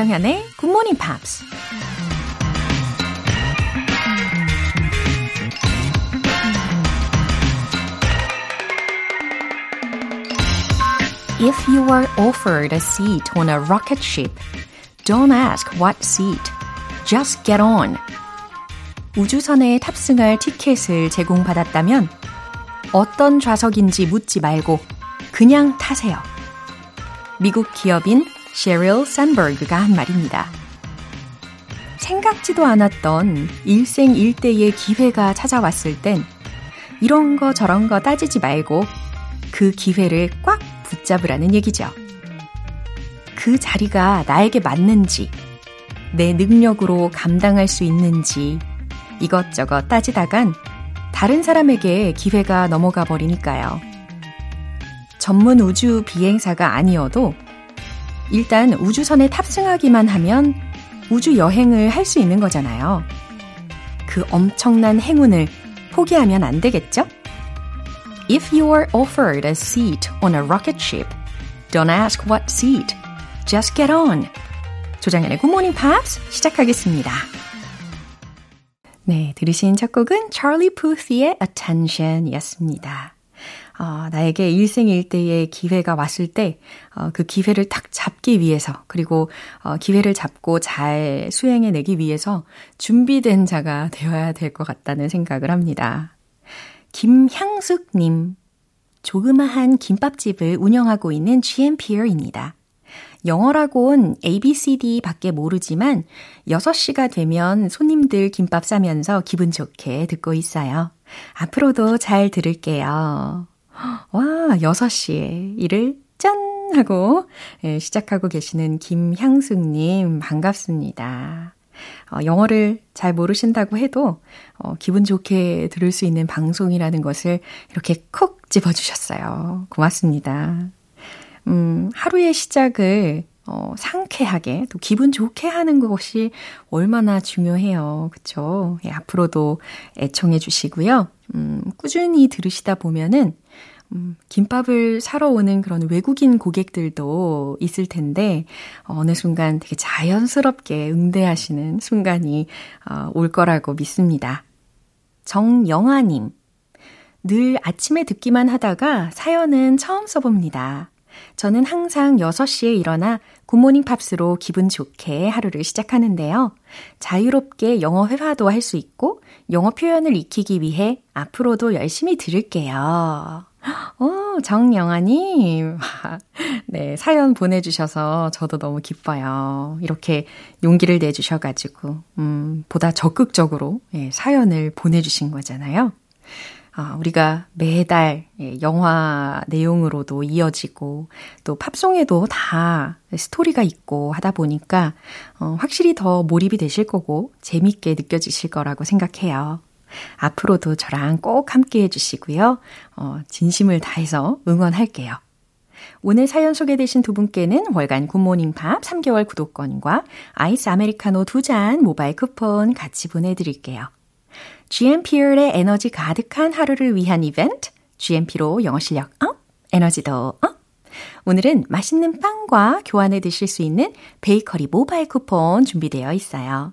조정현의 Good Morning Pops. If you are offered a seat on a rocket ship, don't ask what seat. Just get on. 우주선에 탑승할 티켓을 제공받았다면 어떤 좌석인지 묻지 말고 그냥 타세요. 미국 기업인 셰릴 산버그가 한 말입니다. 생각지도 않았던 일생일대의 기회가 찾아왔을 땐 이런 거 저런 거 따지지 말고 그 기회를 꽉 붙잡으라는 얘기죠. 그 자리가 나에게 맞는지, 내 능력으로 감당할 수 있는지 이것저것 따지다간 다른 사람에게 기회가 넘어가 버리니까요. 전문 우주 비행사가 아니어도 일단 우주선에 탑승하기만 하면 우주 여행을 할 수 있는 거잖아요. 그 엄청난 행운을 포기하면 안 되겠죠? If you are offered a seat on a rocket ship, don't ask what seat. Just get on. 조장현의 Good Morning Pops 시작하겠습니다. 네, 들으신 첫 곡은 Charlie Puth의 Attention이었습니다. 어, 나에게 일생일대의 기회가 왔을 때, 어, 그 기회를 딱 잡기 위해서, 그리고 어, 기회를 잡고 잘 수행해내기 위해서 준비된 자가 되어야 될 것 같다는 생각을 합니다. 김향숙님, 조그마한 김밥집을 운영하고 있는 GMPR입니다. 영어라곤 ABCD 밖에 모르지만 6시가 되면 손님들 김밥 싸면서 기분 좋게 듣고 있어요. 앞으로도 잘 들을게요. 와, 6시에 일을 짠! 하고 시작하고 계시는 김향숙님 반갑습니다. 어, 영어를 잘 모르신다고 해도 어, 기분 좋게 들을 수 있는 방송이라는 것을 이렇게 콕 집어주셨어요. 고맙습니다. 음, 하루의 시작을 어, 상쾌하게 또 기분 좋게 하는 것이 얼마나 중요해요. 그쵸? 예, 앞으로도 애청해 주시고요. 음, 꾸준히 들으시다 보면은 음, 김밥을 사러 오는 그런 외국인 고객들도 있을 텐데, 어느 순간 되게 자연스럽게 응대하시는 순간이 어, 올 거라고 믿습니다. 정영아님. 늘 아침에 듣기만 하다가 사연은 처음 써봅니다. 저는 항상 6시에 일어나 굿모닝 팝스로 기분 좋게 하루를 시작하는데요. 자유롭게 영어 회화도 할 수 있고 영어 표현을 익히기 위해 앞으로도 열심히 들을게요. 어, 정영아님. 네, 사연 보내주셔서 저도 너무 기뻐요. 이렇게 용기를 내주셔가지고, 음, 보다 적극적으로 예, 사연을 보내주신 거잖아요. 아, 우리가 매달 예, 영화 내용으로도 이어지고 또 팝송에도 다 스토리가 있고 하다 보니까 어, 확실히 더 몰입이 되실 거고 재밌게 느껴지실 거라고 생각해요. 앞으로도 저랑 꼭 함께 해주시고요. 어, 진심을 다해서 응원할게요. 오늘 사연 소개되신 두 분께는 월간 굿모닝 팝 3개월 구독권과 아이스 아메리카노 두 잔 모바일 쿠폰 같이 보내드릴게요. GMP의 에너지 가득한 하루를 위한 이벤트, GMP로 영어 실력 up, 에너지도 up. 오늘은 맛있는 빵과 교환해 드실 수 있는 베이커리 모바일 쿠폰 준비되어 있어요.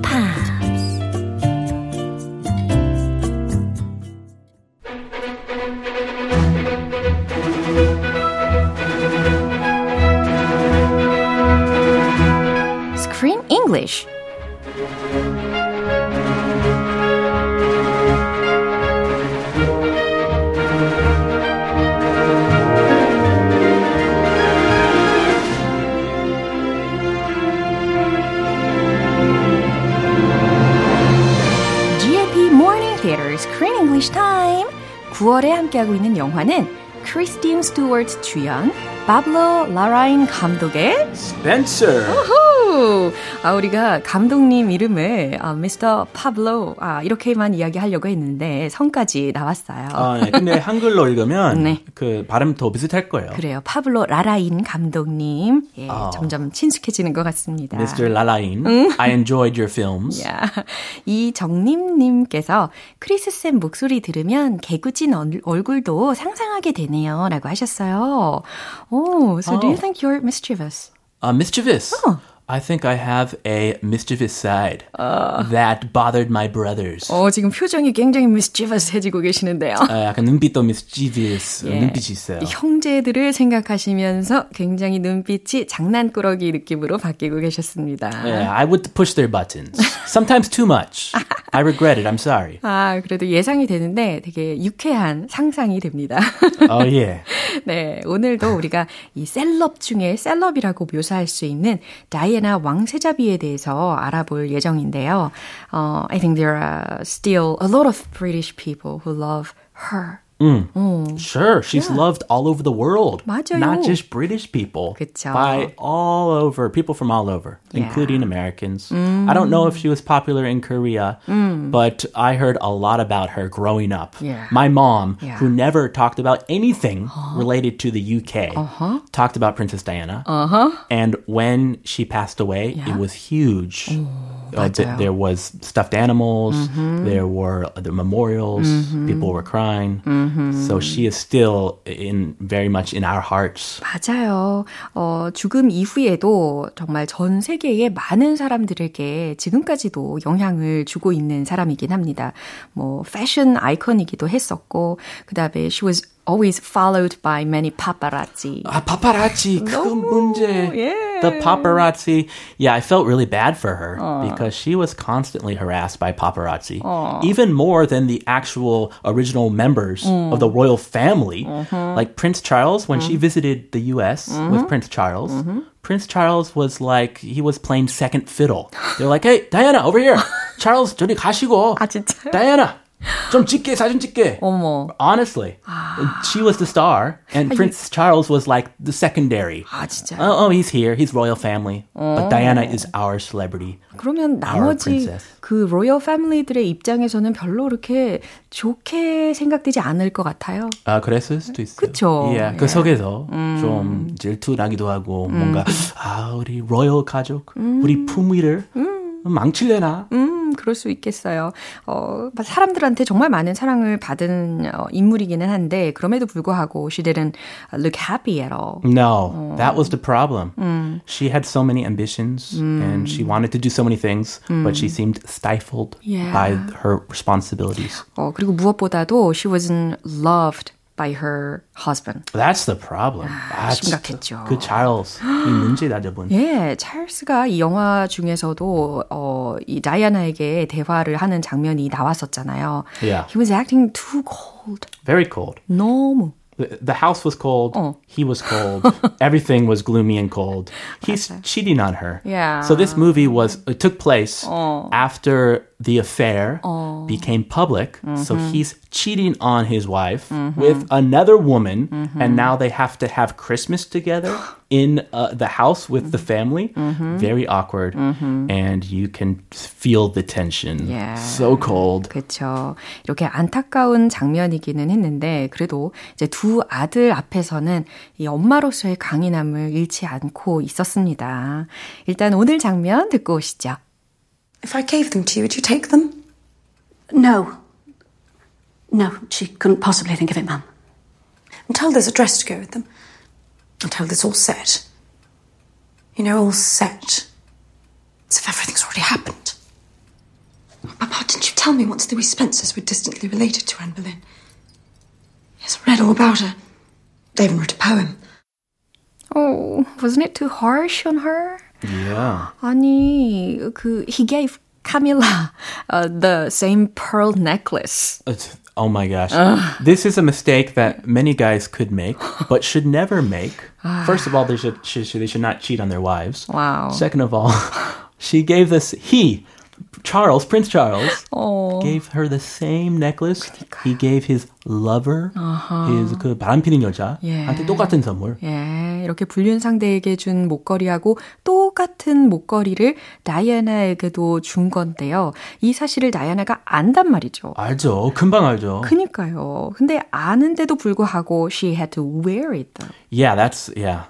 Pops English. Theater's Screen English Time. 9월에 함께하고 있는 영화는 크리스틴 스튜어트 주연, 파블로 라라인 감독의 Spencer. 후! 아, 우리가 감독님 이름을 아, 미스터 파블로 아, 이렇게만 이야기하려고 했는데 성까지 나왔어요. 아, 네. 근데 한글로 읽으면 네. 그 발음 더 비슷할 거예요. 그래요. 파블로 라라인 감독님. 예, 아. 점점 친숙해지는 것 같습니다. Mr. Lalain, I enjoyed your films. 야, 이정림 님께서 크리스 쌤 목소리 들으면 개구진 얼- 얼굴도 상상하게 되네요. 라고 하셨어요. 오, so do you Oh. think you're mischievous? Uh, mischievous. I think I have a mischievous side that bothered my brothers. 어, 지금 표정이 굉장히 mischievous해지고 계시는데요. 아, 약간 눈빛도 mischievous 예. 눈빛이 있어요. 이 형제들을 생각하시면서 굉장히 눈빛이 장난꾸러기 느낌으로 바뀌고 계셨습니다. Yeah, I would push their buttons. Sometimes too much. I regret it. I'm sorry. 아, 그래도 예상이 되는데 되게 유쾌한 상상이 됩니다. Oh yeah. 네, 오늘도 우리가 이 셀럽 중에 셀럽이라고 묘사할 수 있는 다이 애나 왕세자비에 대해서 알아볼 예정인데요. 어, I think there are still a lot of British people who love her. Sure, she's loved all over the world. 맞아요. Not just British people. 그쵸. By all over, people from all over, Yeah. including Americans. I don't know if she was popular in Korea, but I heard a lot about her growing up. Yeah. My mom, Yeah. who never talked about anything related to the UK, talked about Princess Diana. Uh-huh. And when she passed away, Yeah. it was huge. Uh, th- there was stuffed animals. There were the memorials. People were crying. So she is still in very much in our hearts. 맞아요. 어, 죽음 이후에도 정말 전 세계의 많은 사람들에게 지금까지도 영향을 주고 있는 사람이긴 합니다. 뭐 패션 아이콘이기도 했었고 그다음에 she was always followed by many paparazzi. Ah, paparazzi, 그 문제. yeah. The paparazzi. Yeah, I felt really bad for her because she was constantly harassed by paparazzi. Even more than the actual original members of the royal family. Like Prince Charles, when she visited the US with Prince Charles, Prince Charles was like, he was playing second fiddle. They're like, hey, Diana, over here. Charles, 저리 가시고. 아 진짜요? Diana, 좀 찍게, 사진 찍게. 어머. Honestly, she was the star, and Prince Charles was like the secondary. 아 진짜. Oh, oh, he's here. He's royal family. But Diana is our celebrity. 그러면 나머지. 그 로열 패밀리들의 입장에서는 별로 그렇게 좋게 생각되지 않을 것 같아요. 아, 그랬을 수도 있어요. 그쵸. Yeah, 그 예. 속에서 좀 질투 나기도 하고 뭔가 아, 우리 로열 가족, 우리 품위를 망칠래나? 음, 그럴 수 있겠어요. 어, 사람들한테 정말 많은 사랑을 받은 어, 인물이기는 한데 그럼에도 불구하고 she didn't look happy at all. No, that was the problem. She had so many ambitions and she wanted to do so many things, but she seemed stifled Yeah. by her responsibilities. 어, 그리고 무엇보다도 she wasn't loved by her husband. That's the problem. 아, 심각했죠. 그 찰스 이 문제다 저분. 예, 찰스가 이 영화 중에서도 어, 이 다이아나에게 대화를 하는 장면이 나왔었잖아요. Yeah. He was acting too cold. Very cold. 너무. The, the house was cold. 어. He was cold. Everything was gloomy and cold. He's cheating on her. Yeah. So this movie was it took place after the affair became public. So he's cheating on his wife with another woman, and now they have to have Christmas together in uh, the house with the family. Very awkward, and you can feel the tension. Yeah. So cold. 그렇죠. 이렇게 안타까운 장면이기는 했는데 그래도 이제 두 아들 앞에서는 이 엄마로서의 강인함을 잃지 않고 있었습니다. 일단 오늘 장면 듣고 오시죠. If I gave them to you, would you take them? No. No, she couldn't possibly think of it, Mum. Until there's a dress to go with them. Until it's all set. You know, all set. As if everything's already happened. Papa, didn't you tell me once the wee Spencers were distantly related to Anne Boleyn? Yes, I read all about her. They even wrote a poem. Oh, wasn't it too harsh on her? Yeah. 아니, 그 he gave Camilla uh, the same pearl necklace. It's- oh my gosh. This is a mistake that many guys could make, but should never make. First of all, they should, should, should- they should not cheat on their wives. Wow. Second of all, she gave this, he Charles, Prince Charles, gave her the same necklace he gave his lover, his 그 바람피는 여자한테 예. 똑같은 선물. 예, 이렇게 불륜 상대에게 준 목걸이하고 똑같은 목걸이를 다이애나에게도 준 건데요. 이 사실을 다이애나가 안단 말이죠. 알죠. 금방 알죠. 그니까요. 근데 아는데도 불구하고 she had to wear it though. Yeah, that's yeah.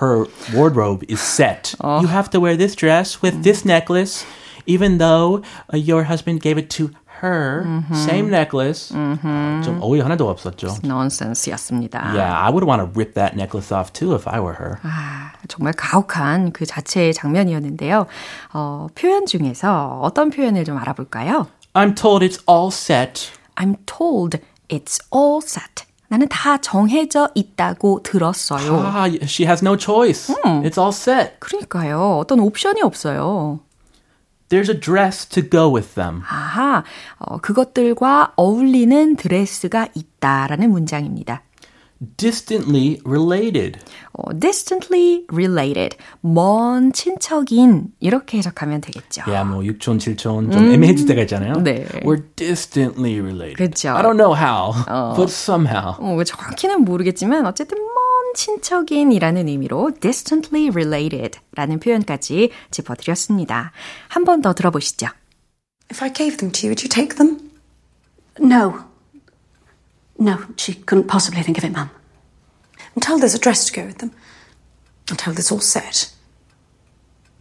Her wardrobe is set. You have to wear this dress with this necklace, even though uh, your husband gave it to her. Same necklace. 아, 좀 어이 하나도 없었죠. nonsense였습니다. Yeah, I would want to rip that necklace off too if I were her. 아, 정말 가혹한 그 자체의 장면이었는데요. 어, 표현 중에서 어떤 표현을 좀 알아볼까요? I'm told it's all set. I'm told it's all set. 나는 다 정해져 있다고 들었어요. Ah, she has no choice. It's all set. 그러니까요. 어떤 옵션이 없어요. There's a dress to go with them. 아하, 어, 그것들과 어울리는 드레스가 있다라는 문장입니다. Distantly related. 어, distantly related, 먼 친척인 이렇게 해석하면 되겠죠. Yeah, 뭐 6촌, 7촌 좀 애매해질 때가 있잖아요. 네. We're distantly related. 그쵸. I don't know how, but somehow. 어, 정확히는 모르겠지만 어쨌든 먼 친척인이라는 의미로 distantly related라는 표현까지 짚어드렸습니다. 한 번 더 들어보시죠. If I gave them to you, would you take them? No. No, she couldn't possibly think of it, Mum. And tell there's a dress to go with them. And tell it's all set.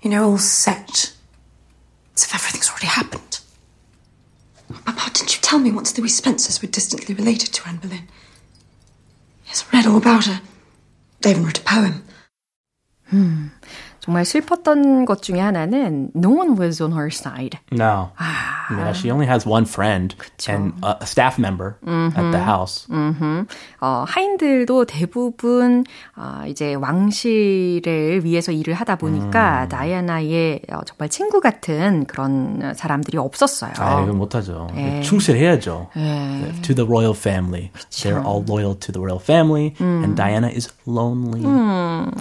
You know, all set. As if everything's already happened. Papa, didn't you tell me once the wee Spencers were distantly related to Anne Boleyn? Yes, I read all about her. They even wrote a poem. Hmm. 정말 슬펐던 것 중에 하나는 no one was on her side. No. Yeah, she only has one friend and a staff member at the house. 어, 하인들도 대부분 어, 이제 왕실을 위해서 일을 하다 보니까 다이아나의 어, 정말 친구 같은 그런 사람들이 없었어요. 아, 이건 못하죠. 충실해야죠. 예. To the royal family. They're all loyal to the royal family, and Diana is lonely.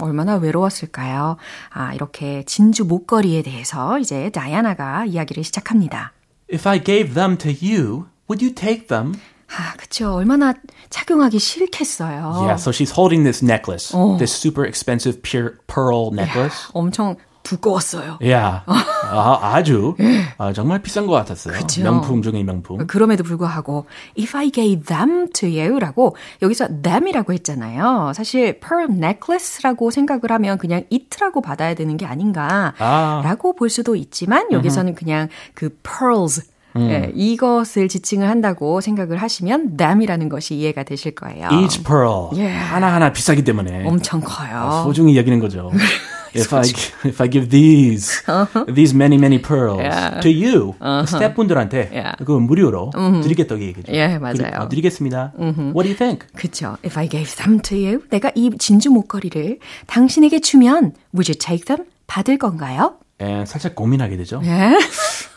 얼마나 외로웠을까요? 아, 이렇게 진주 목걸이에 대해서 이제 다이아나가 이야기를 시작합니다. If I gave them to you, would you take them? 아, 그쵸. 얼마나 착용하기 싫겠어요. Yeah, so she's holding this necklace, this super expensive pure pearl necklace. 엄청 두꺼웠어요. Yeah, 아, 아주 아, 정말 비싼 것 같았어요. 그쵸. 명품 중에 명품. 그럼에도 불구하고 if I gave them to you라고 여기서 them이라고 했잖아요. 사실 pearl necklace라고 생각을 하면 그냥 it라고 받아야 되는 게 아닌가라고 볼 수도 있지만 여기서는 그냥 그 pearls 예, 이것을 지칭을 한다고 생각을 하시면 them이라는 것이 이해가 되실 거예요. Each pearl Yeah. 하나 하나 비싸기 때문에 엄청 커요. 소중히 여기는 거죠. If I if I give these these many many pearls Yeah. to you 스태프분들한테 Yeah. 그거 무료로 드리겠다고 얘기죠. 예, 맞아요. 드리, 어, 드리겠습니다. What do you think? 그쵸. If I gave them to you, 내가 이 진주 목걸이를 당신에게 주면 would you take them? 받을 건가요? 에, 살짝 고민하게 되죠. 예?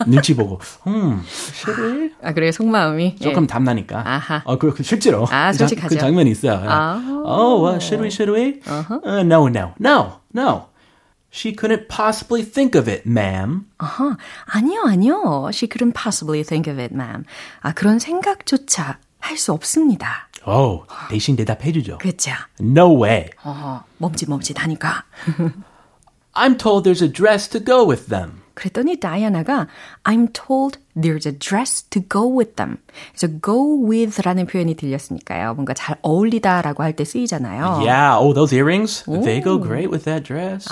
눈치 보고, 음, 실을 아, 그래요. 속마음이. 조금 담나니까. 아하. 어, 그, 그 실제로. 아, 그 장- 솔직하죠. 그 장면이 있어요. 아. Oh, well, should we, should we? Uh, no, no, no, no. She couldn't possibly think of it, ma'am. 아하, 아니요, 아니요. She couldn't possibly think of it, ma'am. 아, 그런 생각조차 할 수 없습니다. Oh, 대신 대답해주죠. 그쵸. No way. 어, 멈칫멈칫하니까. I'm told there's a dress to go with them. 그랬더니 다이아나가 I'm told there's a dress to go with them. 그래서 go with라는 표현이 들렸으니까요. 뭔가 잘 어울리다라고 할 때 쓰이잖아요. Yeah, oh, those earrings, they go great with that dress.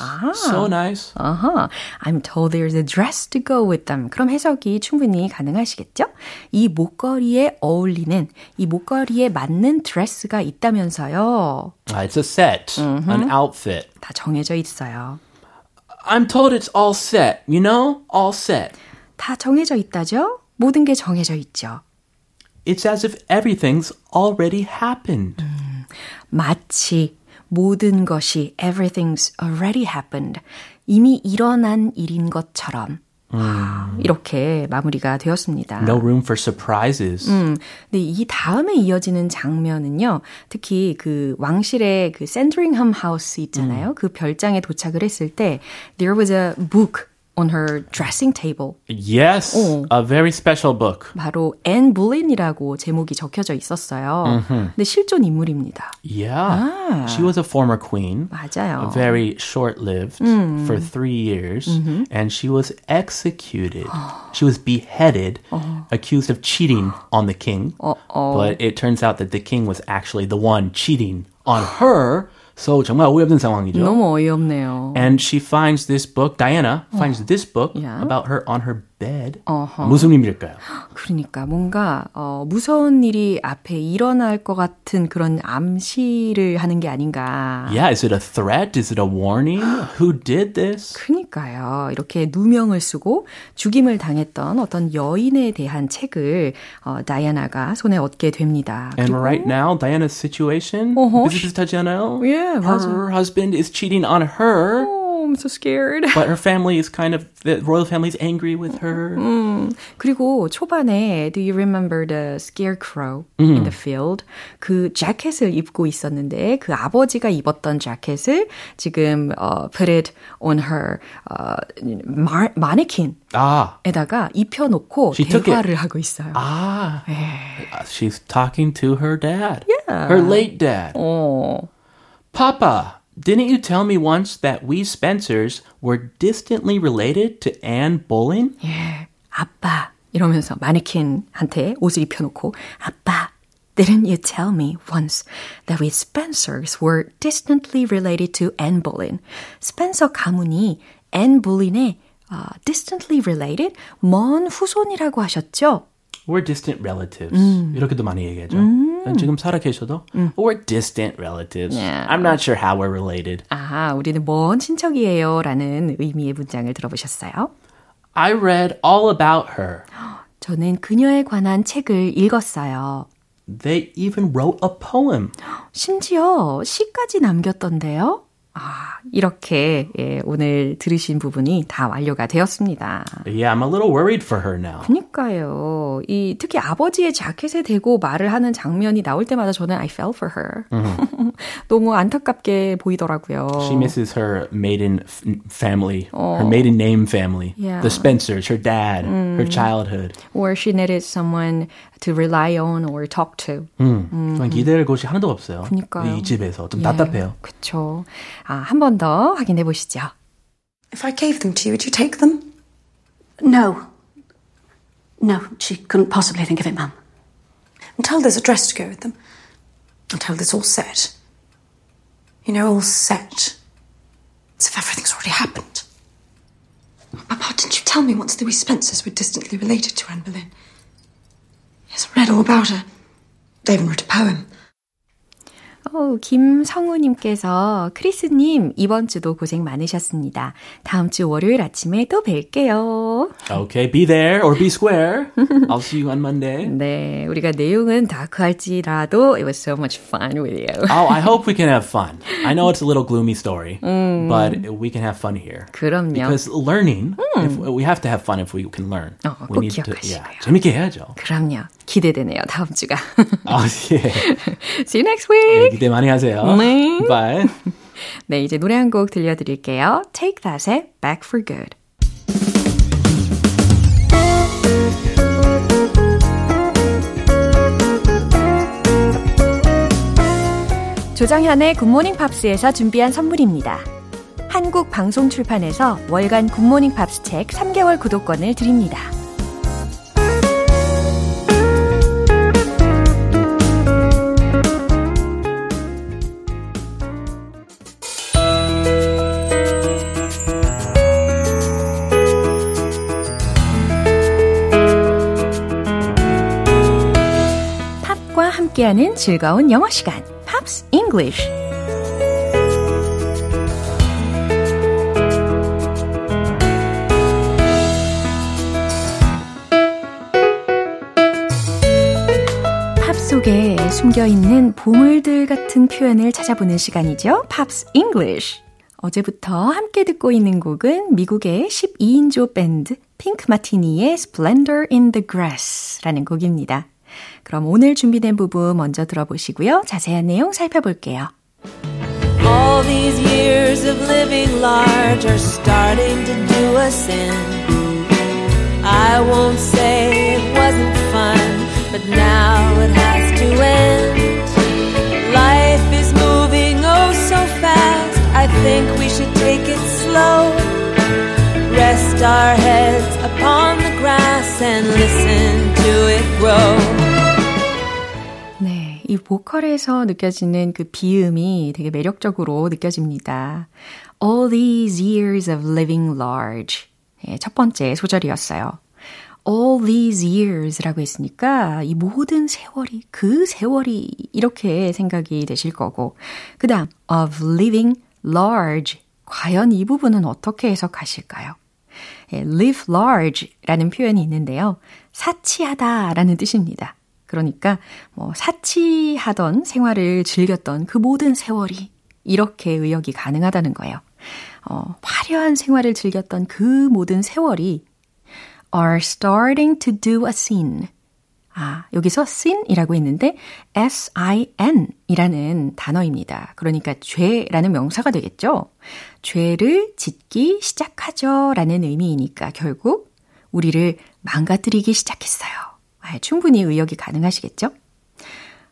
So nice. 아하, I'm told there's a dress to go with them. 그럼 해석이 충분히 가능하시겠죠? 이 목걸이에 어울리는, 이 목걸이에 맞는 드레스가 있다면서요. Uh, it's a set, an outfit. 다 정해져 있어요. I'm told it's all set, you know? All set. 다 정해져 있다죠? 모든 게 정해져 있죠. It's as if everything's already happened. 마치 모든 것이 everything's already happened. 이미 일어난 일인 것처럼. 이렇게 마무리가 되었습니다. No room for surprises. 음, 근데 이 다음에 이어지는 장면은요, 특히 그 왕실의 그 샌드링함 하우스 있잖아요. 그 별장에 도착을 했을 때, there was a book on her dressing table. Yes, 어. a very special book. 바로 앤 볼린이라고 제목이 적혀져 있었어요. 근데 실존 인물입니다. Yeah. She was a former queen. 맞아요. Very short lived for three years. And she was executed. she was beheaded, accused of cheating on the king. But it turns out that the king was actually the one cheating on her. So 정말 어이없는 상황이죠. 너무 어이없네요. And she finds this book, Diana finds this book Yeah. about her on her bed. 어허. 무슨 의미일까요? 그러니까 뭔가 어, 무서운 일이 앞에 일어날 것 같은 그런 암시를 하는 게 아닌가. Yeah, is it a threat? Is it a warning? Who did this? 그니까요. 이렇게 누명을 쓰고 죽임을 당했던 어떤 여인에 대한 책을 어, 다이아나가 손에 얻게 됩니다. And right now, Diana's situation. 비슷비슷하지 않아요? Yeah, 맞아. her husband is cheating on her, Oh, I'm so scared. but her family is kind of, the royal family is angry with her. 그리고 초반에 Do you remember the scarecrow in the field? 그 자켓을 입고 있었는데 그 아버지가 입었던 자켓을 지금 uh, put it on her uh, 마, 마네킹 Ah, 에다가 입혀놓고 She took it. 대화를 하고 있어요. ah. She's talking to her dad. Yeah. Her late dad. 어. Papa, didn't you tell me once that we Spencers were distantly related to Anne Boleyn? 예, 아빠 이러면서 마네킹한테 옷을 입혀놓고 아빠 Didn't you tell me once that we Spencers were distantly related to Anne Boleyn? 스펜서 가문이 앤 볼린의 어, distantly related 먼 후손이라고 하셨죠? We're distant relatives. 이렇게도 많이 얘기하죠. 지금 살아 계셔도 we're distant relatives. Yeah. I'm not sure how we're related. 아, 우리는 먼 친척이에요 라는 의미의 문장을 들어보셨어요? I read all about her. 저는 그녀에 관한 책을 읽었어요. They even wrote a poem. 심지어 시까지 남겼던데요. 아, 이렇게 예, 오늘 들으신 부분이 다 완료가 되었습니다. Yeah, I'm a little worried for her now. 그니까요. 이 특히 아버지의 자켓에 대고 말을 하는 장면이 나올 때마다 저는 I fell for her. 너무 안타깝게 보이더라고요. She misses her maiden family, her maiden name family, Yeah. the Spencers, her dad, her childhood. Or she needed someone to rely on or talk to. 음, 전 기댈 곳이 하나도 없어요. 그니까요. 이 집에서 좀 예, 답답해요. 그쵸. 아, 한 번 더 확인해 보시죠. If I gave them to you, would you take them? No. No, she couldn't possibly think of it, Mum. And tell there's a dress to go with them. And tell it's all set. You know, all set. As if everything's already happened. Papa, didn't you tell me once that we Spencers were distantly related to Anne Boleyn? Yes, read all about her. They even wrote a poem. 어, 김성우님께서 크리스님 이번 주도 고생 많으셨습니다. 다음 주 월요일 아침에 또 뵐게요. Okay, be there or be square. I'll see you on Monday. 네, 우리가 내용은 다크할지라도 it was so much fun with you. Oh, I hope we can have fun. I know it's a little gloomy story, but we can have fun here. 그럼요. Because learning, if, we have to have fun if we can learn. 어, we 꼭 need to, 기억하시고요. yeah, 재밌게 해야죠. 그럼요. 기대되네요. 다음 주가. 아, 예. See you next week. 기대 많이 하세요. 네. Bye. 네, 이제 노래 한 곡 들려드릴게요. Take That의 Back for Good. 조정현의 굿모닝 팝스에서 준비한 선물입니다. 한국 방송 출판에서 월간 굿모닝 팝스 책 3개월 구독권을 드립니다. 함께하는 즐거운 영어 시간, Pops English. 팝 속에 숨겨 있는 보물들 같은 표현을 찾아보는 시간이죠. Pops English. 어제부터 함께 듣고 있는 곡은 미국의 12인조 밴드 핑크 마티니의 Splendor in the Grass라는 곡입니다. 그럼 오늘 준비된 부분 먼저 들어보시고요. 자세한 내용 살펴볼게요. All All these years of living large are starting to do us in. I won't say it wasn't fun, but now it has to end. Life is moving oh so fast, I think we should take it slow. Rest our heads upon the grass and listen to it grow. 이 보컬에서 느껴지는 그 비음이 되게 매력적으로 느껴집니다. All these years of living large. 예, 첫 번째 소절이었어요. all these years라고 했으니까 이 모든 세월이 그 세월이 이렇게 생각이 되실 거고 그 다음 of living large 과연 이 부분은 어떻게 해석하실까요? 예, live large라는 표현이 있는데요. 사치하다라는 뜻입니다. 그러니까 뭐 사치하던 생활을 즐겼던 그 모든 세월이 이렇게 의역이 가능하다는 거예요. 어, 화려한 생활을 즐겼던 그 모든 세월이 are starting to do a sin. 아, 여기서 sin이라고 있는데 S-I-N 이라는 단어입니다. 그러니까 죄라는 명사가 되겠죠? 죄를 짓기 시작하죠 라는 의미이니까 결국 우리를 망가뜨리기 시작했어요. 아, 충분히 의역이 가능하시겠죠?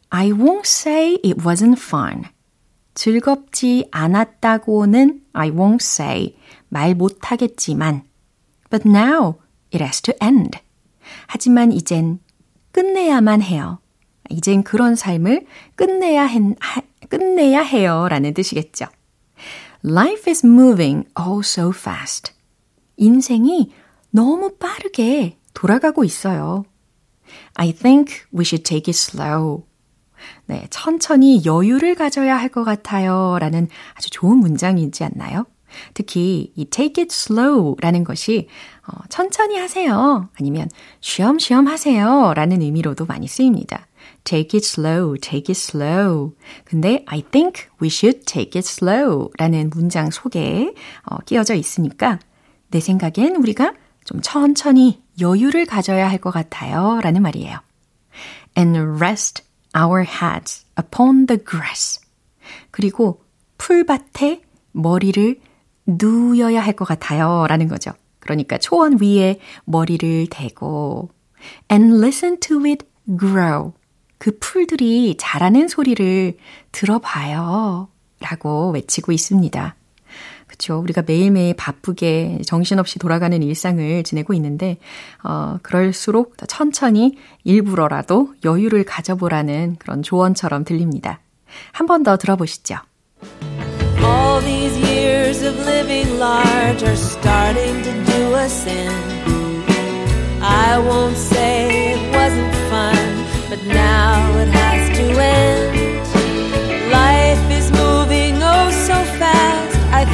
I won't say it wasn't fun. 즐겁지 않았다고는 I won't say 말 못하겠지만 But now it has to end. 하지만 이젠 끝내야만 해요. 이젠 그런 삶을 끝내야, 한, 하, 끝내야 해요. 라는 뜻이겠죠. Life is moving oh so fast. 인생이 너무 빠르게 돌아가고 있어요. I think we should take it slow. 네, 천천히 여유를 가져야 할 것 같아요. 라는 아주 좋은 문장이지 않나요? 특히 이 take it slow 라는 것이 어, 천천히 하세요. 아니면 쉬엄쉬엄 하세요. 라는 의미로도 많이 쓰입니다. take it slow, take it slow. 근데 I think we should take it slow 라는 문장 속에 어, 끼어져 있으니까 내 생각엔 우리가 좀 천천히 여유를 가져야 할 것 같아요. 라는 말이에요. And rest our heads upon the grass. 그리고 풀밭에 머리를 누여야 할 것 같아요. 라는 거죠. 그러니까 초원 위에 머리를 대고 and listen to it grow. 그 풀들이 자라는 소리를 들어봐요. 라고 외치고 있습니다. 그렇죠. 우리가 매일매일 바쁘게 정신없이 돌아가는 일상을 지내고 있는데 어 그럴수록 천천히 일부러라도 여유를 가져보라는 그런 조언처럼 들립니다. 한 번 더 들어보시죠. All these years of living large are starting to do us in. I won't say it wasn't fun, but now it has to end.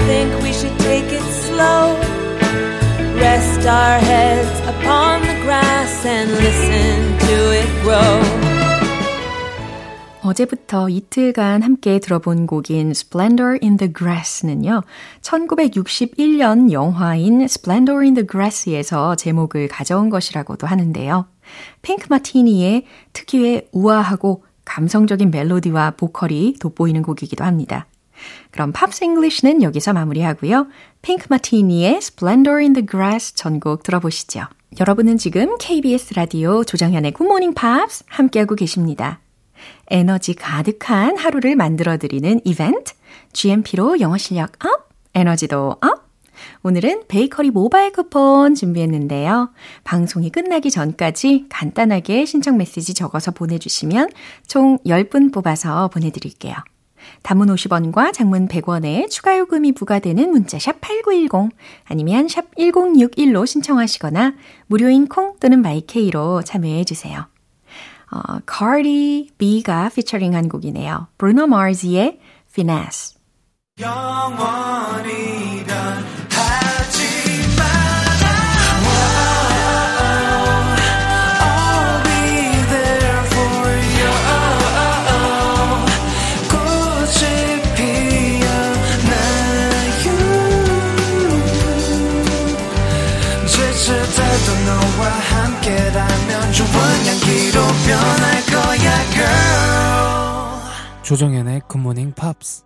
Think we should take it slow. Rest our heads upon the grass and listen to it grow. 어제부터 이틀간 함께 들어본 곡인 Splendor in the Grass는요, 1961년 영화인 Splendor in the Grass에서 제목을 가져온 것이라고도 하는데요. 핑크 마티니의 특유의 우아하고 감성적인 멜로디와 보컬이 돋보이는 곡이기도 합니다. 그럼 Pops English는 여기서 마무리하고요. 핑크 마티니의 Splendor in the Grass 전곡 들어보시죠. 여러분은 지금 KBS 라디오 조정현의 Morning Pops 함께하고 계십니다. 에너지 가득한 하루를 만들어드리는 이벤트, GMP로 영어 실력 up, 에너지도 up. 오늘은 베이커리 모바일 쿠폰 준비했는데요. 방송이 끝나기 전까지 간단하게 신청 메시지 적어서 보내주시면 총 10분 뽑아서 보내드릴게요. 단문 50원과 장문 100원에 추가 요금이 부과되는 문자 샵 8910 아니면 샵 1061로 신청하시거나 무료인 콩 또는 마이케이로 참여해 주세요. 어, Cardi B가 피처링한 곡이네요. Bruno Mars의 Finesse. 너와 조정현의 굿모닝 팝스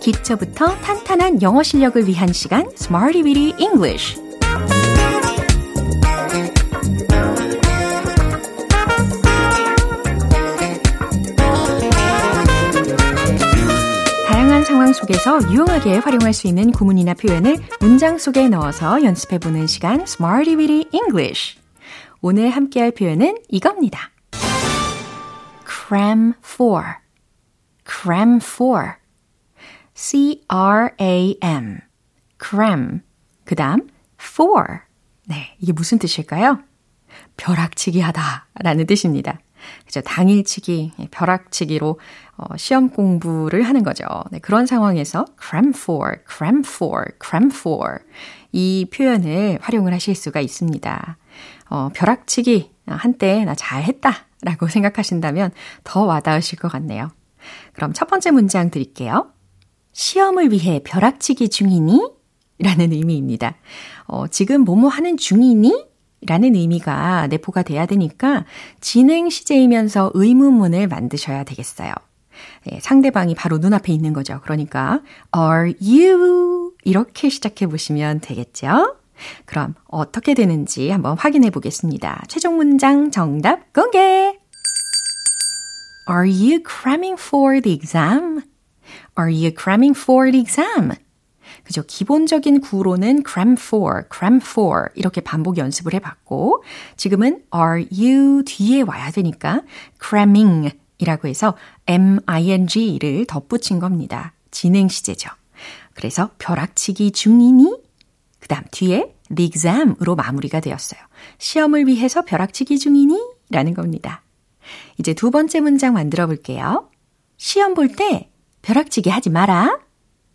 기초부터 탄탄한 영어 실력을 위한 시간 Smarty Weedy English. 상황 속에서 유용하게 활용할 수 있는 구문이나 표현을 문장 속에 넣어서 연습해보는 시간 Smarty Weedy English 오늘 함께할 표현은 이겁니다. cram for, cram for, C-R-A-M, cram. 그 다음, for. 네, 이게 무슨 뜻일까요? 벼락치기 하다 라는 뜻입니다. 그죠. 당일치기, 벼락치기로 어, 시험 공부를 하는 거죠. 네, 그런 상황에서 cram for, cram for, cram for 이 표현을 활용을 하실 수가 있습니다. 어, 벼락치기 한때 나 잘했다 라고 생각하신다면 더 와닿으실 것 같네요. 그럼 첫 번째 문장 드릴게요. 시험을 위해 벼락치기 중이니? 라는 의미입니다. 어, 지금 뭐뭐 하는 중이니? 라는 의미가 내포가 돼야 되니까 진행 시제이면서 의문문을 만드셔야 되겠어요. 네, 상대방이 바로 눈앞에 있는 거죠. 그러니까 are you 이렇게 시작해 보시면 되겠죠? 그럼 어떻게 되는지 한번 확인해 보겠습니다. 최종 문장 정답 공개! Are you cramming for the exam? Are you cramming for the exam? 그죠. 기본적인 구로는 cram for, cram for 이렇게 반복 연습을 해봤고 지금은 are you 뒤에 와야 되니까 cramming 이라고 해서 ming를 덧붙인 겁니다. 진행 시제죠. 그래서 벼락치기 중이니? 그 다음 뒤에 the exam으로 마무리가 되었어요. 시험을 위해서 벼락치기 중이니? 라는 겁니다. 이제 두 번째 문장 만들어 볼게요. 시험 볼 때 벼락치기 하지 마라.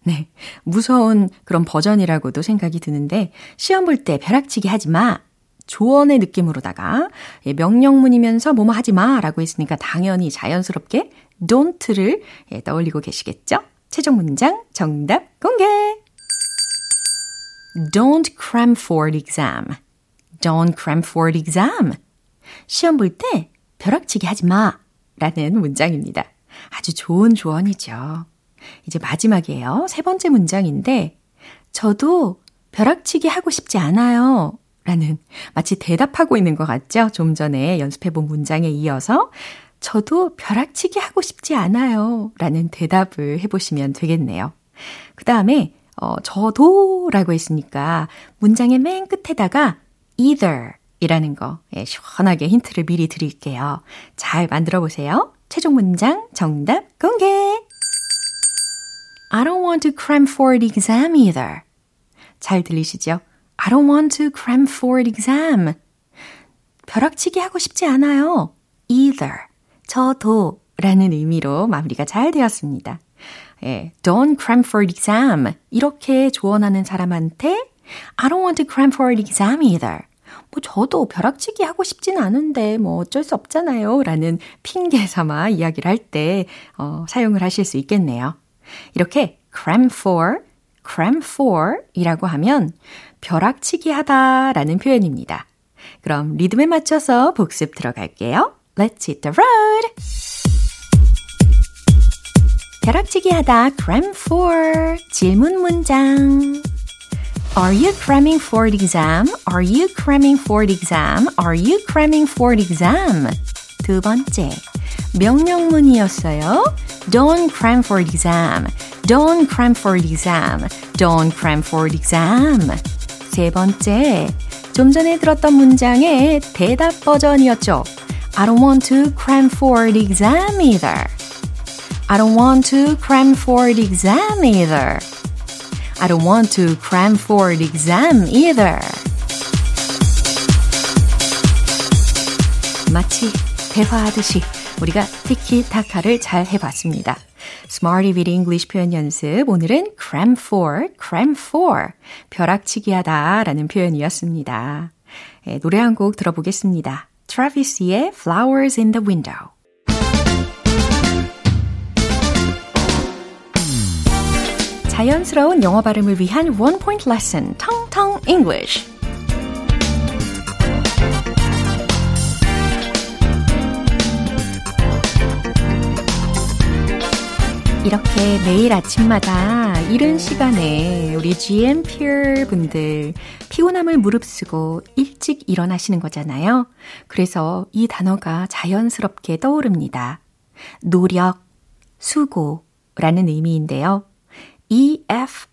네. 무서운 그런 버전이라고도 생각이 드는데, 시험 볼 때 벼락치기 하지 마. 조언의 느낌으로다가, 예, 명령문이면서 뭐뭐 하지 마. 라고 했으니까 당연히 자연스럽게 don't를 예, 떠올리고 계시겠죠? 최종 문장 정답 공개! Don't cram for the exam. Don't cram for the exam. 시험 볼 때 벼락치기 하지 마. 라는 문장입니다. 아주 좋은 조언이죠. 이제 마지막이에요. 세 번째 문장인데, 저도 벼락치기 하고 싶지 않아요. 라는 마치 대답하고 있는 것 같죠? 좀 전에 연습해본 문장에 이어서 저도 벼락치기 하고 싶지 않아요. 라는 대답을 해보시면 되겠네요. 그 다음에 어, 저도 라고 했으니까 문장의 맨 끝에다가 either 이라는 거 예, 시원하게 힌트를 미리 드릴게요. 잘 만들어 보세요. 최종 문장 정답 공개! I don't want to cram for the exam either. 잘 들리시죠? I don't want to cram for the exam. 벼락치기 하고 싶지 않아요. either. 저도 라는 의미로 마무리가 잘 되었습니다. 예, don't cram for the exam. 이렇게 조언하는 사람한테 I don't want to cram for the exam either. 뭐 저도 벼락치기 하고 싶진 않은데 뭐 어쩔 수 없잖아요. 라는 핑계 삼아 이야기를 할 때 어, 사용을 하실 수 있겠네요. 이렇게 cram for, cram for 이라고 하면 벼락치기 하다 라는 표현입니다. 그럼 리듬에 맞춰서 복습 들어갈게요. Let's hit the road! 벼락치기 하다 cram for 질문 문장 Are you cramming for the exam? Are you cramming for the exam? Are you cramming for the exam? 두 번째 명령문이었어요. Don't cram for the exam. Don't cram for the exam. Don't cram for the exam. 세 번째 좀 전에 들었던 문장의 대답 버전이었죠. I don't want to cram for the exam either. I don't want to cram for the exam either. I don't want to cram for the exam either. 마치 대화하듯이 우리가 티키타카를 잘 해봤습니다. Smarty with English 표현 연습. 오늘은 cram for, cram for. 벼락치기 하다 라는 표현이었습니다. 네, 노래 한 곡 들어보겠습니다. Travis의 Flowers in the Window. 자연스러운 영어 발음을 위한 원 포인트 레슨, 텅텅 English. 이렇게 매일 아침마다 이른 시간에 우리 GMPR 분들 피곤함을 무릅쓰고 일찍 일어나시는 거잖아요. 그래서 이 단어가 자연스럽게 떠오릅니다. 노력, 수고라는 의미인데요. E-F-F-O-R-T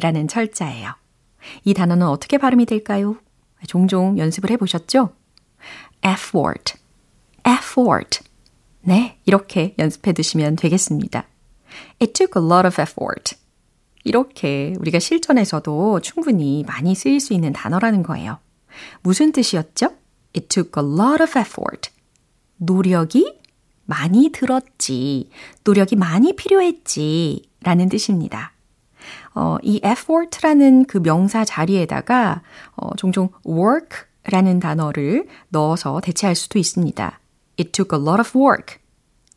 라는 철자예요. 이 단어는 어떻게 발음이 될까요? 종종 연습을 해보셨죠? effort, effort. 네, 이렇게 연습해 두시면 되겠습니다. It took a lot of effort. 이렇게 우리가 실전에서도 충분히 많이 쓰일 수 있는 단어라는 거예요. 무슨 뜻이었죠? It took a lot of effort. 노력이 많이 들었지, 노력이 많이 필요했지, 라는 뜻입니다. 어, 이 effort라는 그 명사 자리에다가 어, 종종 work라는 단어를 넣어서 대체할 수도 있습니다. It took a lot of work.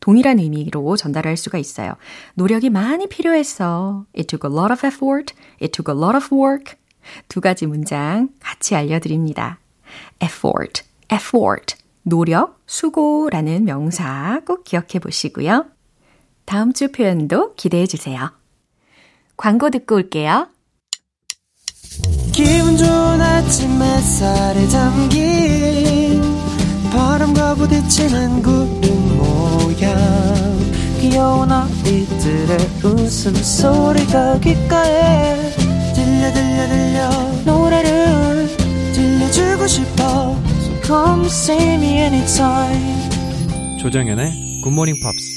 동일한 의미로 전달할 수가 있어요. 노력이 많이 필요했어. It took a lot of effort. It took a lot of work. 두 가지 문장 같이 알려드립니다. effort, effort. 노력, 수고라는 명사 꼭 기억해 보시고요. 다음 주 표현도 기대해 주세요. 광고 듣고 올게요. 기분 좋은 아침 햇살에 담긴 바람과 부딪히는 구름 모양 귀여운 아이들의 웃음소리가 귓가에 들려 들려 들려 노래를 들려주고 싶어 So come see me anytime 조정연의 굿모닝 팝스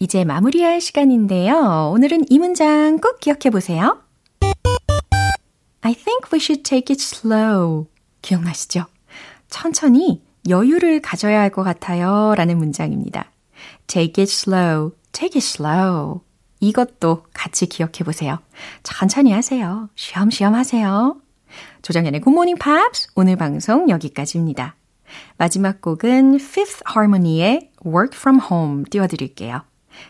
이제 마무리할 시간인데요. 오늘은 이 문장 꼭 기억해 보세요. I think we should take it slow. 기억나시죠? 천천히 여유를 가져야 할 것 같아요. 라는 문장입니다. Take it slow. Take it slow. 이것도 같이 기억해 보세요. 천천히 하세요. 쉬엄쉬엄 하세요. 조정연의 굿모닝 팝스 오늘 방송 여기까지입니다. 마지막 곡은 Fifth Harmony의 Work From Home 띄워드릴게요.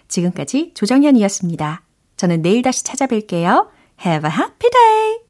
지금까지 조정현이었습니다. 저는 내일 다시 찾아뵐게요. Have a happy day!